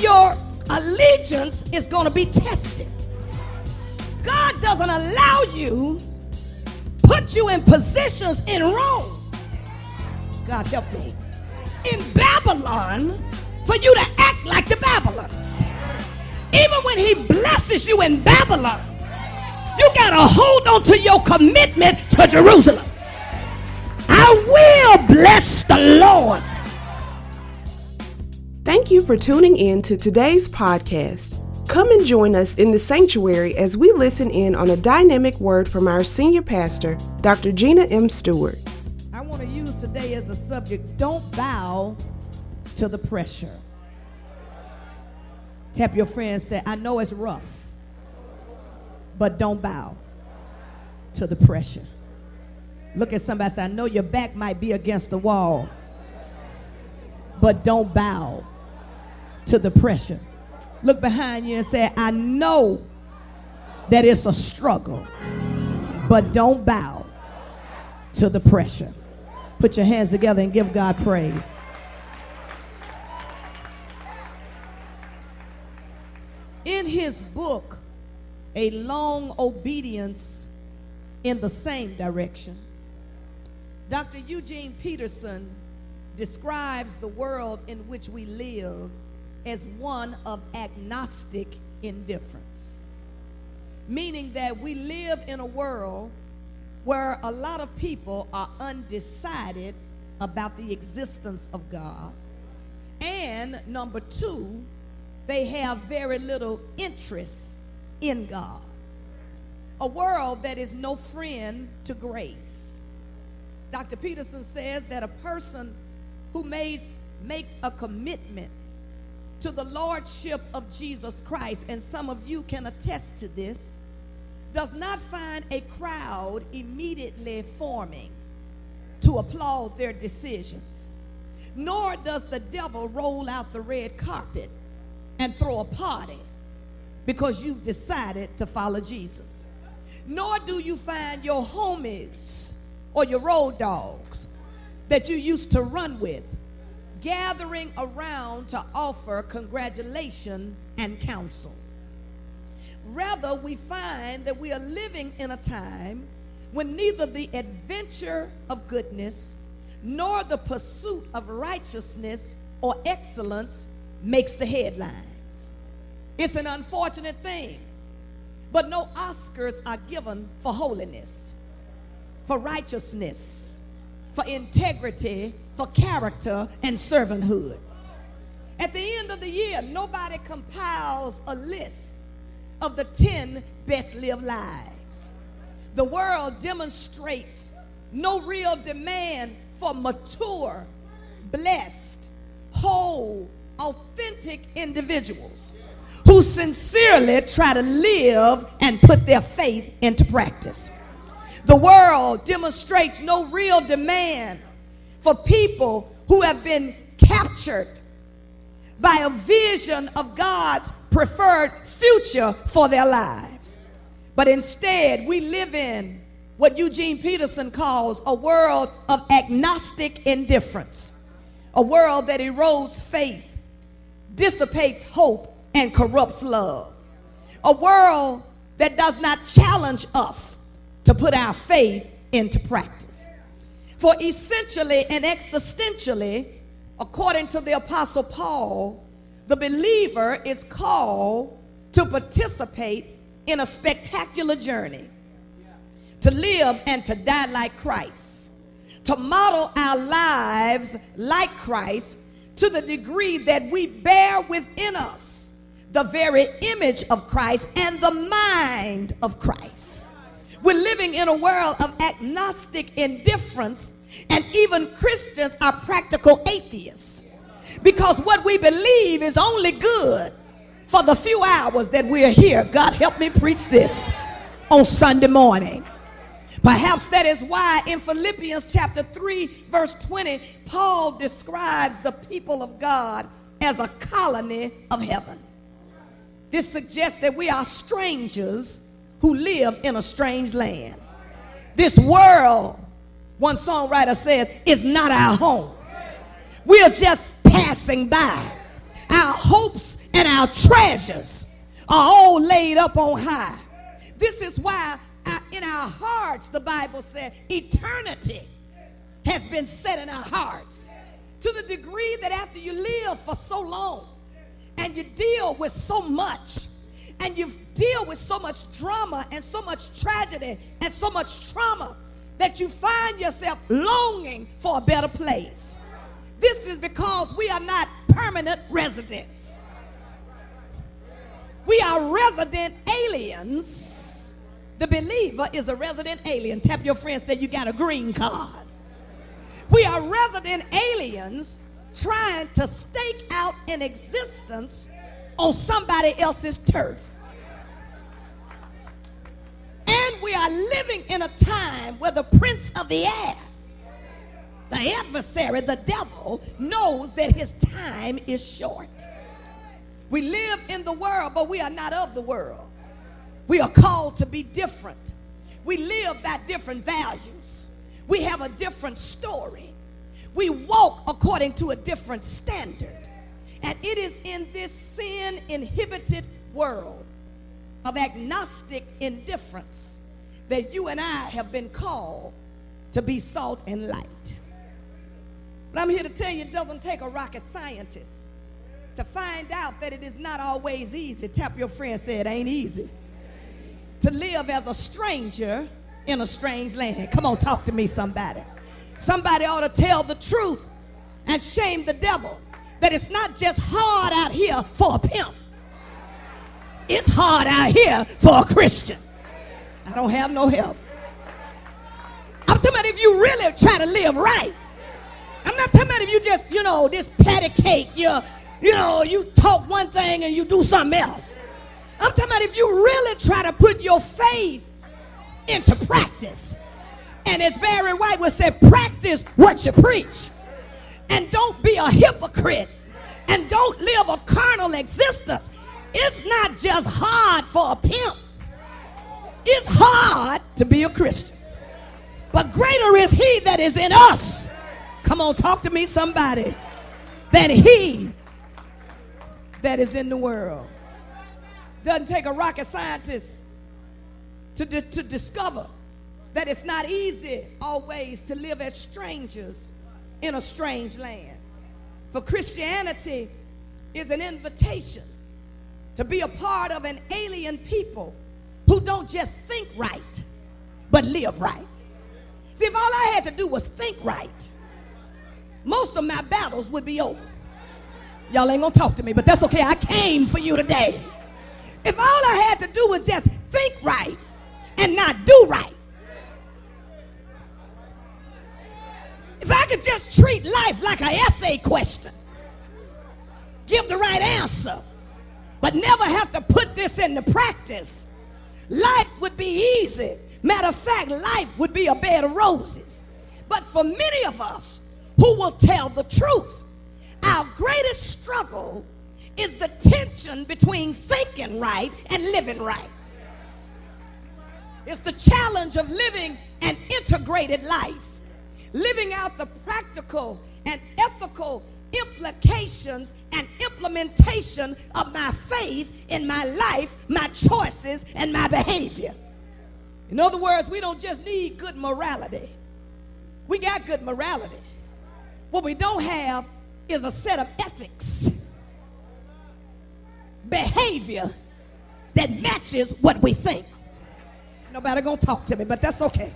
your allegiance is going to be tested. God doesn't allow you, put you in positions in Rome. God help me. In Babylon, for you to act like the Babylons. Even when he blesses you in Babylon, you got to hold on to your commitment to Jerusalem. I will bless the Lord. Thank you for tuning in to today's podcast. Come and join us in the sanctuary as we listen in on a dynamic word from our senior pastor, Dr. Gina M. Stewart. I want to use today as a subject don't bow to the pressure. Tap your friend say, I know it's rough, but don't bow to the pressure. Look at somebody say, I know your back might be against the wall, but don't bow to the pressure. Look behind you and say, I know that it's a struggle, but don't bow to the pressure. Put your hands together and give God praise. In his book, A Long Obedience in the Same Direction, Dr. Eugene Peterson describes the world in which we live as one of agnostic indifference, meaning that we live in a world where a lot of people are undecided about the existence of God. And number two, they have very little interest in God. A world that is no friend to grace. Dr. Peterson says that a person who makes, makes a commitment to the lordship of Jesus Christ, and some of you can attest to this, does not find a crowd immediately forming to applaud their decisions, nor does the devil roll out the red carpet and throw a party because you've decided to follow Jesus. Nor do you find your homies or your road dogs that you used to run with gathering around to offer congratulation and counsel. Rather, we find that we are living in a time when neither the adventure of goodness nor the pursuit of righteousness or excellence makes the headlines. It's an unfortunate thing, but no Oscars are given for holiness, for righteousness, for integrity, for character, and servanthood. At the end of the year, nobody compiles a list of the 10 best lived lives. The world demonstrates no real demand for mature, blessed, whole, authentic individuals who sincerely try to live and put their faith into practice. The world demonstrates no real demand for people who have been captured by a vision of God's preferred future for their lives. But instead, we live in what Eugene Peterson calls a world of agnostic indifference, a world that erodes faith, dissipates hope, and corrupts love, a world that does not challenge us to put our faith into practice. For essentially and existentially, according to the Apostle Paul, the believer is called to participate in a spectacular journey, to live and to die like Christ, to model our lives like Christ to the degree that we bear within us the very image of Christ and the mind of Christ. We're living in a world of agnostic indifference, and even Christians are practical atheists because what we believe is only good for the few hours that we're here. God help me preach this on Sunday morning. Perhaps that is why in Philippians chapter 3, verse 20, Paul describes the people of God as a colony of heaven. This suggests that we are strangers who live in a strange land. This world, one songwriter says, is not our home. We are just passing by. Our our hopes and our treasures are all laid up on high. This is why uh, in our hearts, the Bible said, eternity has been set in our hearts. To the degree that after you live for so long and you deal with so much, and you deal with so much drama and so much tragedy and so much trauma that you find yourself longing for a better place. This is because we are not permanent residents. We are resident aliens. The believer is a resident alien. Tap your friend, say you got a green card. We are resident aliens trying to stake out an existence on somebody else's turf. And we are living in a time where the prince of the air, the adversary, the devil, knows that his time is short. We live in the world, but we are not of the world. We are called to be different. We live by different values. We have a different story. We walk according to a different standard. And it is in this sin inhibited world of agnostic indifference that you and I have been called to be salt and light. But I'm here to tell you it doesn't take a rocket scientist to find out that it is not always easy. Tap your friend, say it ain't easy. To live as a stranger in a strange land. Come on, talk to me, somebody. Somebody ought to tell the truth and shame the devil that it's not just hard out here for a pimp, it's hard out here for a Christian. I don't have no help. I'm talking about if you really try to live right. I'm not talking about if you just, you know, this patty cake, you you know, you talk one thing and you do something else. I'm talking about if you really try to put your faith into practice. And as Barry White would say, practice what you preach. And don't be a hypocrite. And don't live a carnal existence. It's not just hard for a pimp, it's hard to be a Christian. But greater is he that is in us. Come on, talk to me, somebody. Than he that is in the world. Doesn't take a rocket scientist to, to discover that it's not easy always to live as strangers in a strange land. For Christianity is an invitation to be a part of an alien people who don't just think right, but live right. See, if all I had to do was think right, most of my battles would be over. Y'all ain't gonna talk to me, but that's okay. I came for you today. If all I had to do was just think right and not do right, if I could just treat life like an essay question, give the right answer, but never have to put this into practice, life would be easy. Matter of fact, life would be a bed of roses. But for many of us who will tell the truth, our greatest struggle is the tension between thinking right and living right. It's the challenge of living an integrated life, living out the practical and ethical implications and implementation of my faith in my life, my choices, and my behavior. In other words, we don't just need good morality. We got good morality. What we don't have is a set of ethics, behavior that matches what we think. Nobody gonna talk to me, but that's okay.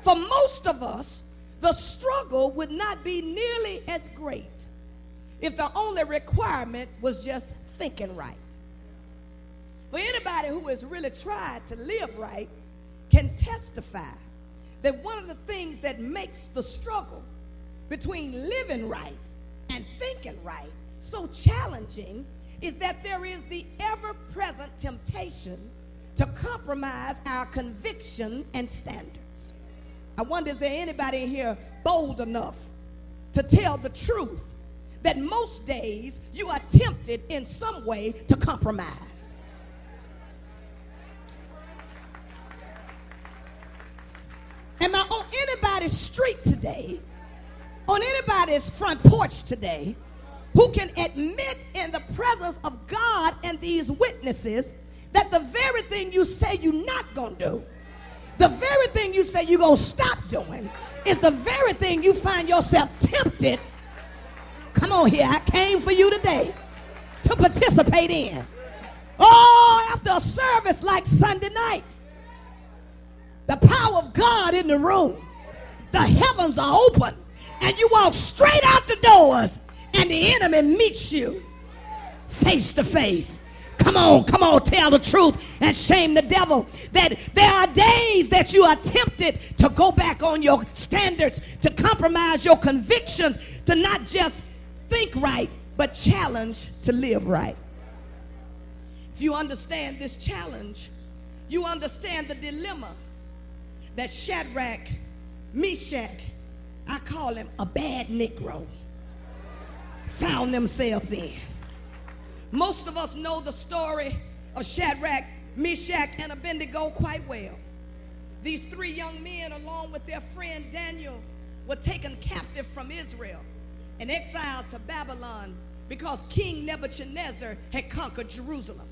For most of us, the struggle would not be nearly as great if the only requirement was just thinking right. For anybody who has really tried to live right can testify that one of the things that makes the struggle between living right and thinking right so challenging is that there is the ever present temptation to compromise our conviction and standards. I wonder is there anybody in here bold enough to tell the truth that most days you are tempted in some way to compromise? Am I on anybody's street today on anybody's front porch today who can admit in the presence of God and these witnesses that the very thing you say you're not going to do, the very thing you say you're going to stop doing, is the very thing you find yourself tempted. Come on here, I came for you today to participate in. Oh, after a service like Sunday night, the power of God in the room, the heavens are open, and you walk straight out the doors, and the enemy meets you face to face. Come on, come on, tell the truth and shame the devil. That there are days that you are tempted to go back on your standards, to compromise your convictions, to not just think right, but challenge to live right. If you understand this challenge, you understand the dilemma that Shadrach, Meshach, I call him a bad Negro, found themselves in. Most of us know the story of Shadrach, Meshach, and Abednego quite well. These three young men, along with their friend Daniel, were taken captive from Israel and exiled to Babylon because King Nebuchadnezzar had conquered Jerusalem.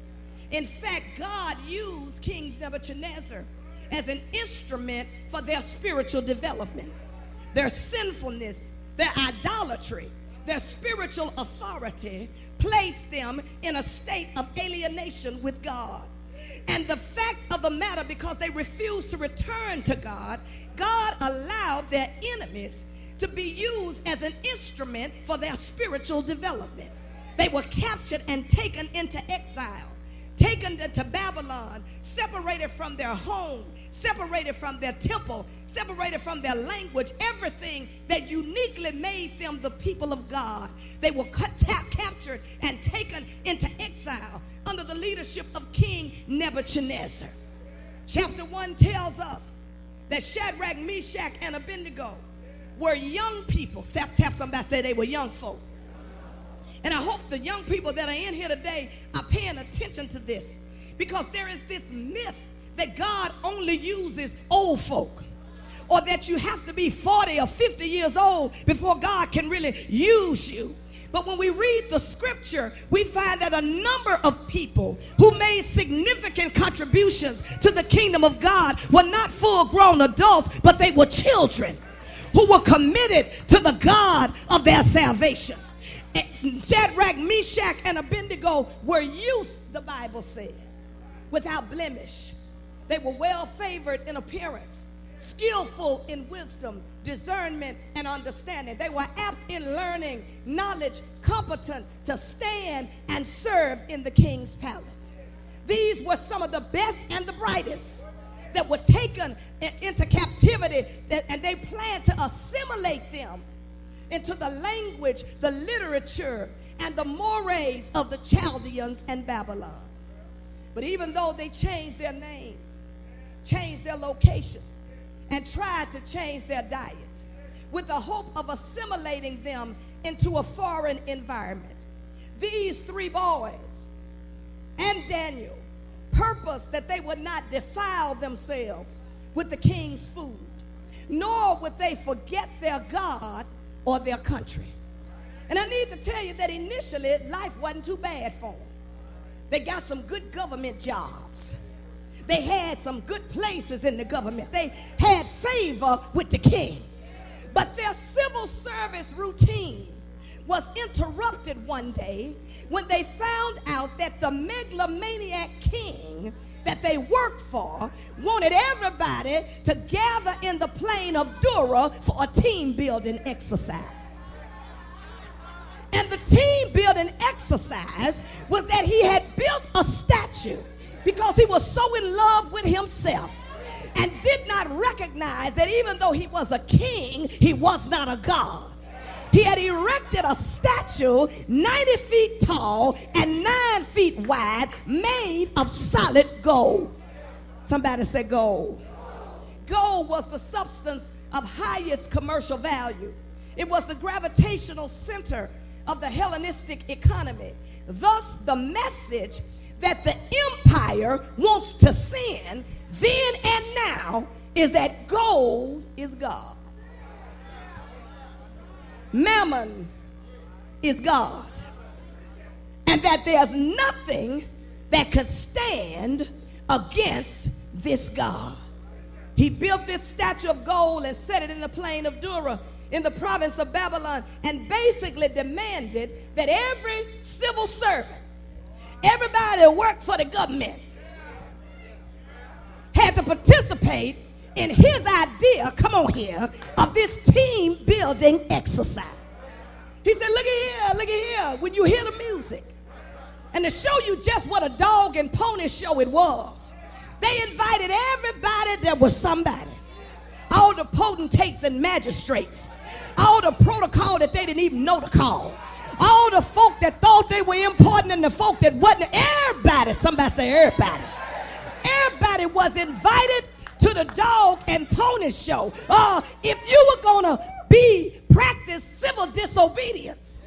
In fact, God used King Nebuchadnezzar as an instrument for their spiritual development, their sinfulness, their idolatry, their spiritual authority placed them in a state of alienation with God. And the fact of the matter, because they refused to return to God, God allowed their enemies to be used as an instrument for their spiritual development. They were captured and taken into exile, taken into Babylon, separated from their home, separated from their temple, separated from their language, everything that uniquely made them the people of God. They were cut, tap, captured and taken into exile under the leadership of King Nebuchadnezzar. Chapter 1 tells us that Shadrach, Meshach, and Abednego were young people. Tap, tap somebody say they were young folk. And I hope the young people that are in here today are paying attention to this because there is this myth that God only uses old folk or that you have to be 40 or 50 years old before God can really use you. But when we read the scripture, we find that a number of people who made significant contributions to the kingdom of God were not full grown adults, but they were children who were committed to the God of their salvation. Eh, Shadrach, Meshach, and Abednego were youth, the Bible says, without blemish. They were well favored in appearance, skillful in wisdom, discernment, and understanding. They were apt in learning, knowledge, competent to stand and serve in the king's palace. These were some of the best and the brightest that were taken into captivity, and they planned to assimilate them into the language, the literature, and the mores of the Chaldeans and Babylon. But even though they changed their name, changed their location, and tried to change their diet with the hope of assimilating them into a foreign environment. These three boys and Daniel purposed that they would not defile themselves with the king's food, nor would they forget their God or their country. And I need to tell you that initially life wasn't too bad for them. They got some good government jobs. They had some good places in the government. They had favor with the king. But their civil service routine was interrupted one day when they found out that the megalomaniac king that they worked for wanted everybody to gather in the plain of Dura for a team building exercise. And the team building exercise was that he had built a statue because he was so in love with himself and did not recognize that even though he was a king, he was not a god. He had erected a statue 90 feet tall and 9 feet wide, made of solid gold. Somebody said gold. Gold was the substance of highest commercial value. It was the gravitational center of the Hellenistic economy. Thus, the message that the empire wants to send then and now is that gold is God. Mammon is God. And that there's nothing that could stand against this God. He built this statue of gold and set it in the plain of Dura in the province of Babylon and basically demanded that every civil servant, everybody that worked for the government, had to participate in his idea, come on here, of this team building exercise. He said, Look at here, look at here, when you hear the music, and to show you just what a dog and pony show it was, they invited everybody that was somebody. All the potentates and magistrates, all the protocol that they didn't even know to call, all the folk that thought they were important and the folk that wasn't. Everybody, somebody say everybody. Everybody was invited to the dog and pony show. Uh, if you were gonna be practice civil disobedience,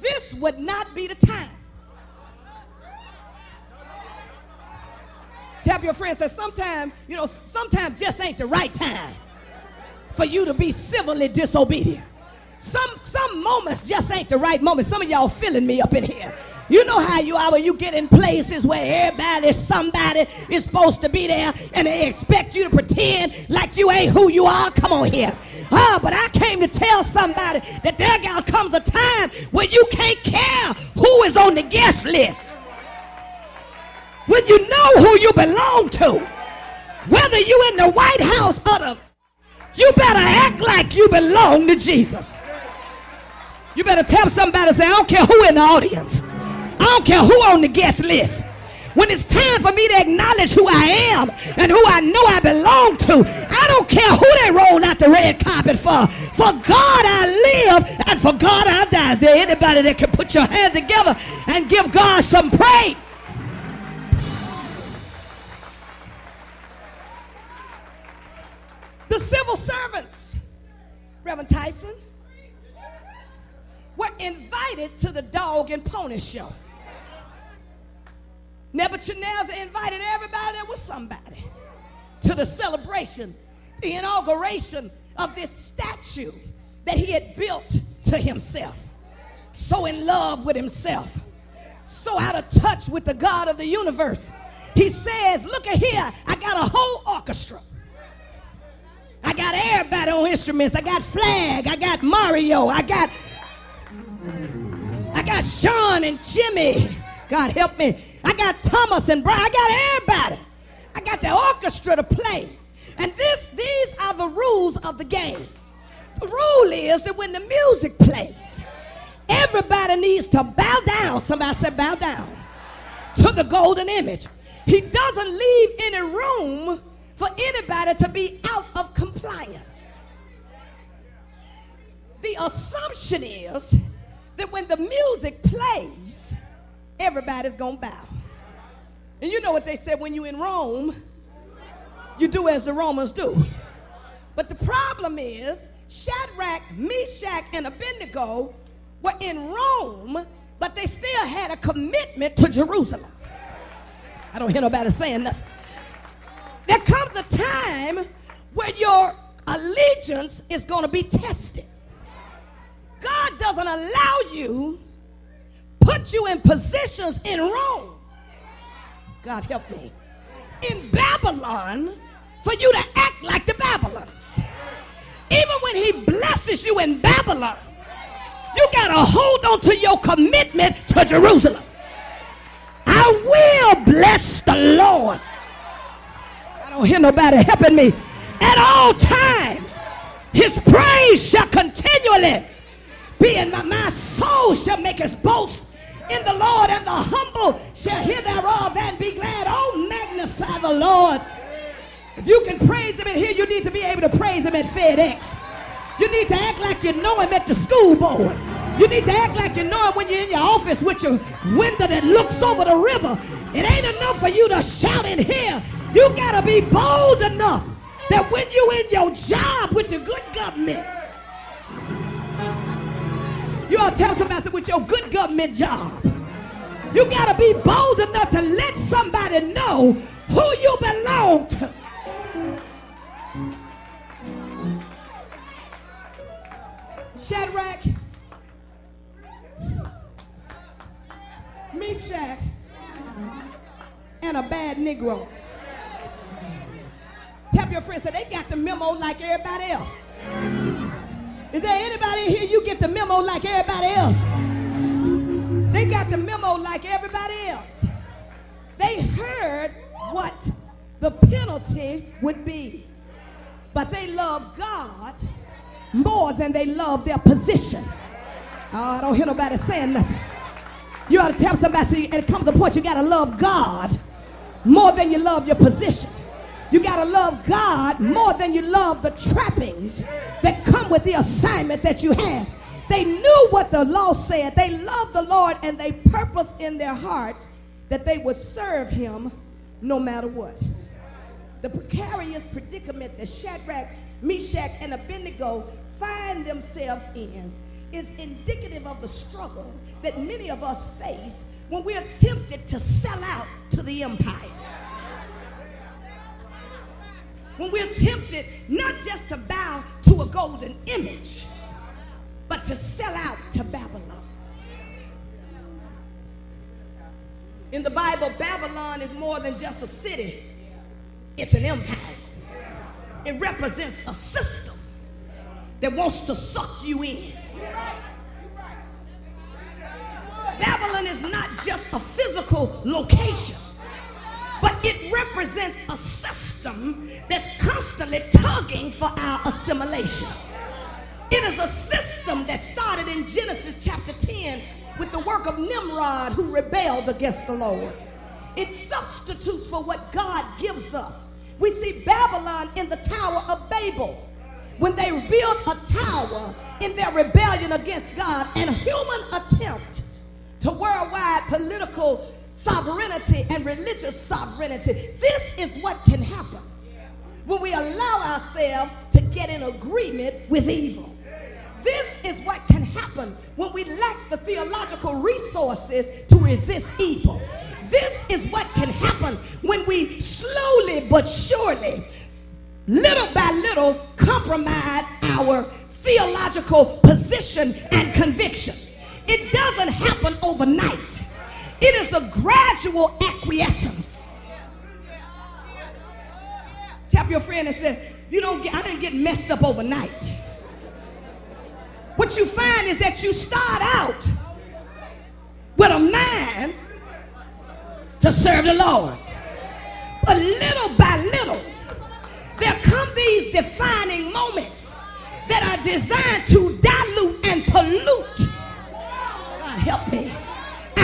this would not be the time. Tap your friend, say, sometimes, you know, sometimes just ain't the right time for you to be civilly disobedient. Some some moments just ain't the right moment. Some of y'all feeling me up in here. You know how you are when you get in places where everybody, somebody is supposed to be there and they expect you to pretend like you ain't who you are. Come on here. Ah, oh, but I came to tell somebody that there comes a time when you can't care who is on the guest list when you know who you belong to. Whether you in the White House or the, you better act like you belong to Jesus. You better tell somebody, say, I don't care who in the audience. I don't care who on the guest list. When it's time for me to acknowledge who I am and who I know I belong to, I don't care who they roll out the red carpet for. For God I live and for God I die. Is there anybody that can put your hands together and give God some praise? The civil servants, Reverend Tyson, were invited to the dog and pony show. Nebuchadnezzar invited everybody that was somebody to the celebration, the inauguration of this statue that he had built to himself. So in love with himself, so out of touch with the God of the universe. He says, Look at here, I got a whole orchestra. I got everybody on instruments. I got Flag. I got Mario. I got I got Sean and Jimmy. God help me. I got Thomas and Brian. I got everybody. I got the orchestra to play. And this, these are the rules of the game. The rule is that when the music plays, everybody needs to bow down. Somebody said bow down to the golden image. He doesn't leave any room for anybody to be out of compliance. The assumption is that when the music plays, everybody's gonna bow. And you know what they said when you in Rome, you do as the Romans do. But the problem is, Shadrach, Meshach, and Abednego were in Rome, but they still had a commitment to Jerusalem. I don't hear nobody saying nothing. There comes a time where your allegiance is going to be tested. God doesn't allow you, put you in positions in Rome. God help me. In Babylon, for you to act like the Babylons. Even when he blesses you in Babylon, you got to hold on to your commitment to Jerusalem. I will bless the Lord I don't hear nobody helping me. At all times, his praise shall continually be in my, my soul shall make its boast in the Lord, and the humble shall hear thereof and be glad. Oh, magnify the Lord. If you can praise him in here, you need to be able to praise him at FedEx. You need to act like you know him at the school board. You need to act like you know him when you're in your office with your window that looks over the river. It ain't enough for you to shout in here. You got to be bold enough that when you in your job with the good government, you ought to tell somebody with your good government job. You got to be bold enough to let somebody know who you belong to. Shadrach, Meshach, and a bad Negro. Tap your friend, so they got the memo like everybody else. Is there anybody here you get the memo like everybody else? They got the memo like everybody else. They heard what the penalty would be. But they love God more than they love their position. Oh, I don't hear nobody saying nothing. You ought to tell somebody, and it comes a point you got to love God more than you love your position. You got to love God more than you love the trappings that come with the assignment that you have. They knew what the law said. They loved the Lord and they purposed in their hearts that they would serve him no matter what. The precarious predicament that Shadrach, Meshach, and Abednego find themselves in is indicative of the struggle that many of us face when we're tempted to sell out to the empire. When we're tempted not just to bow to a golden image, but to sell out to Babylon. In the Bible, Babylon is more than just a city, it's an empire. It represents a system that wants to suck you in. Babylon is not just a physical location, but it represents a system that's constantly tugging for our assimilation. It is a system that started in Genesis chapter 10 with the work of Nimrod who rebelled against the Lord. It substitutes for what God gives us. We see Babylon in the Tower of Babel when they built a tower in their rebellion against God and human attempt to worldwide political sovereignty and religious sovereignty. This is what can happen when we allow ourselves to get in agreement with evil. This is what can happen when we lack the theological resources to resist evil. This is what can happen when we slowly but surely, little by little, compromise our theological position and conviction. It doesn't happen overnight. It is a gradual acquiescence. Tap your friend and say, "You don't get. I didn't get messed up overnight." What you find is that you start out with a mind to serve the Lord, but little by little, there come these defining moments that are designed to dilute and pollute help me.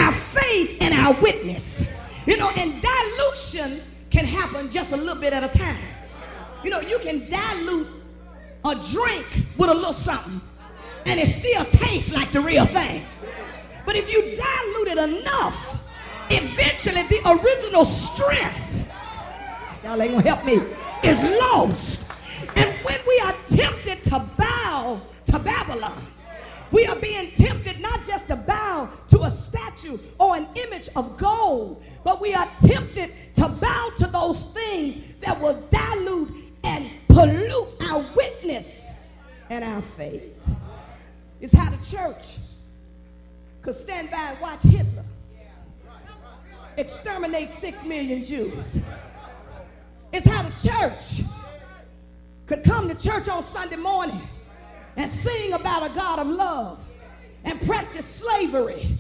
Our faith and our witness. You know, and dilution can happen just a little bit at a time. You know, you can dilute a drink with a little something, and it still tastes like the real thing. But if you dilute it enough, eventually the original strength, y'all ain't gonna help me, is lost. And when we are tempted to bow to Babylon, we are being tempted not just to bow to a statue or an image of gold, but we are tempted to bow to those things that will dilute and pollute our witness and our faith. It's how the church could stand by and watch Hitler exterminate six million Jews. It's how the church could come to church on Sunday morning and sing about a God of love and practice slavery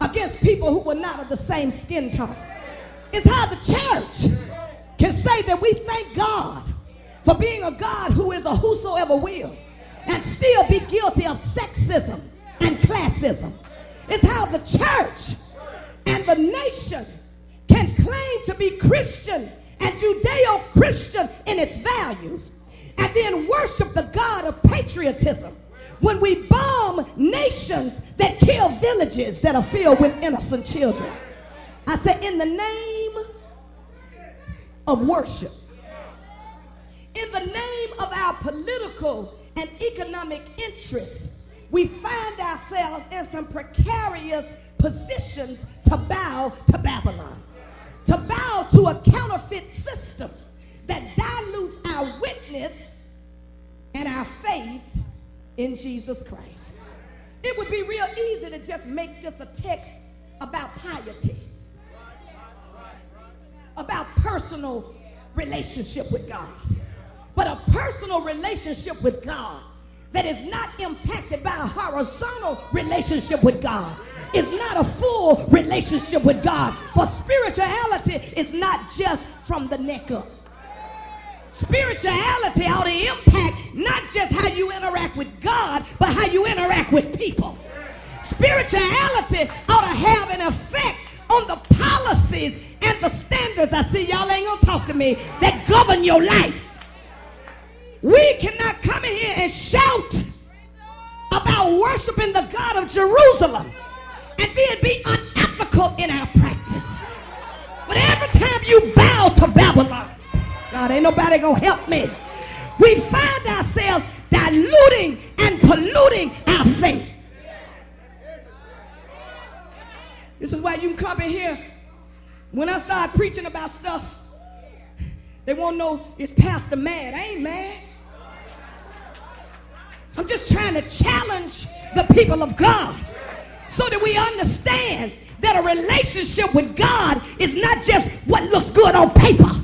against people who were not of the same skin tone. It's how the church can say that we thank God for being a God who is a whosoever will and still be guilty of sexism and classism. It's how the church and the nation can claim to be Christian and Judeo Christian in its values and then worship the God of patriotism when we bomb nations that kill villages that are filled with innocent children. I say, in the name of worship, in the name of our political and economic interests, we find ourselves in some precarious positions to bow to Babylon, to bow to a counterfeit system that dilutes our witness and our faith in Jesus Christ. It would be real easy to just make this a text about piety, about personal relationship with God. But a personal relationship with God that is not impacted by a horizontal relationship with God is not a full relationship with God. For spirituality is not just from the neck up. Spirituality ought to impact not just how you interact with God, but how you interact with people. Spirituality ought to have an effect on the policies and the standards. I see y'all ain't gonna talk to me that govern your life. We cannot come in here and shout about worshiping the God of Jerusalem and then be unethical in our practice. But every time you bow to Babylon, God, ain't nobody gonna help me. We find ourselves diluting and polluting our faith. This is why you can come in here. When I start preaching about stuff, they won't know it's Pastor mad. I ain't mad. I'm just trying to challenge the people of God so that we understand that a relationship with God is not just what looks good on paper.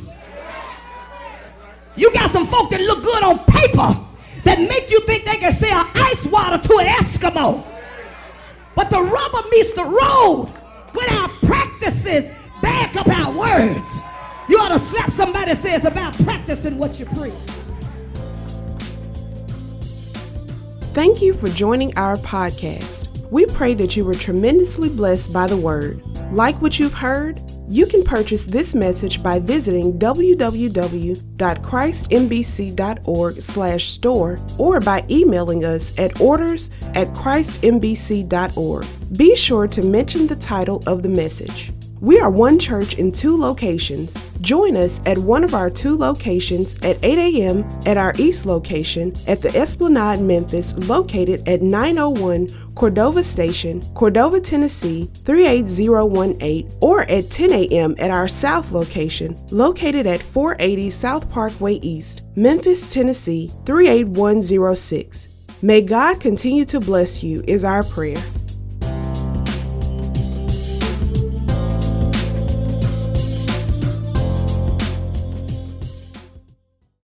You got some folk that look good on paper that make you think they can sell ice water to an Eskimo. But the rubber meets the road when our practices back up our words. You ought to slap somebody that says about practicing what you preach. Thank you for joining our podcast. We pray that you were tremendously blessed by the word. Like what you've heard? You can purchase this message by visiting www.christmbc.org/store or by emailing us at orders at christmbc.org. Be sure to mention the title of the message. We are one church in two locations. Join us at one of our two locations at 8 a.m. at our east location at the Esplanade Memphis, located at 901 Cordova Station, Cordova, Tennessee 38018, or at 10 a.m. at our south location, located at 480 South Parkway East, Memphis, Tennessee 38106. May God continue to bless you, is our prayer.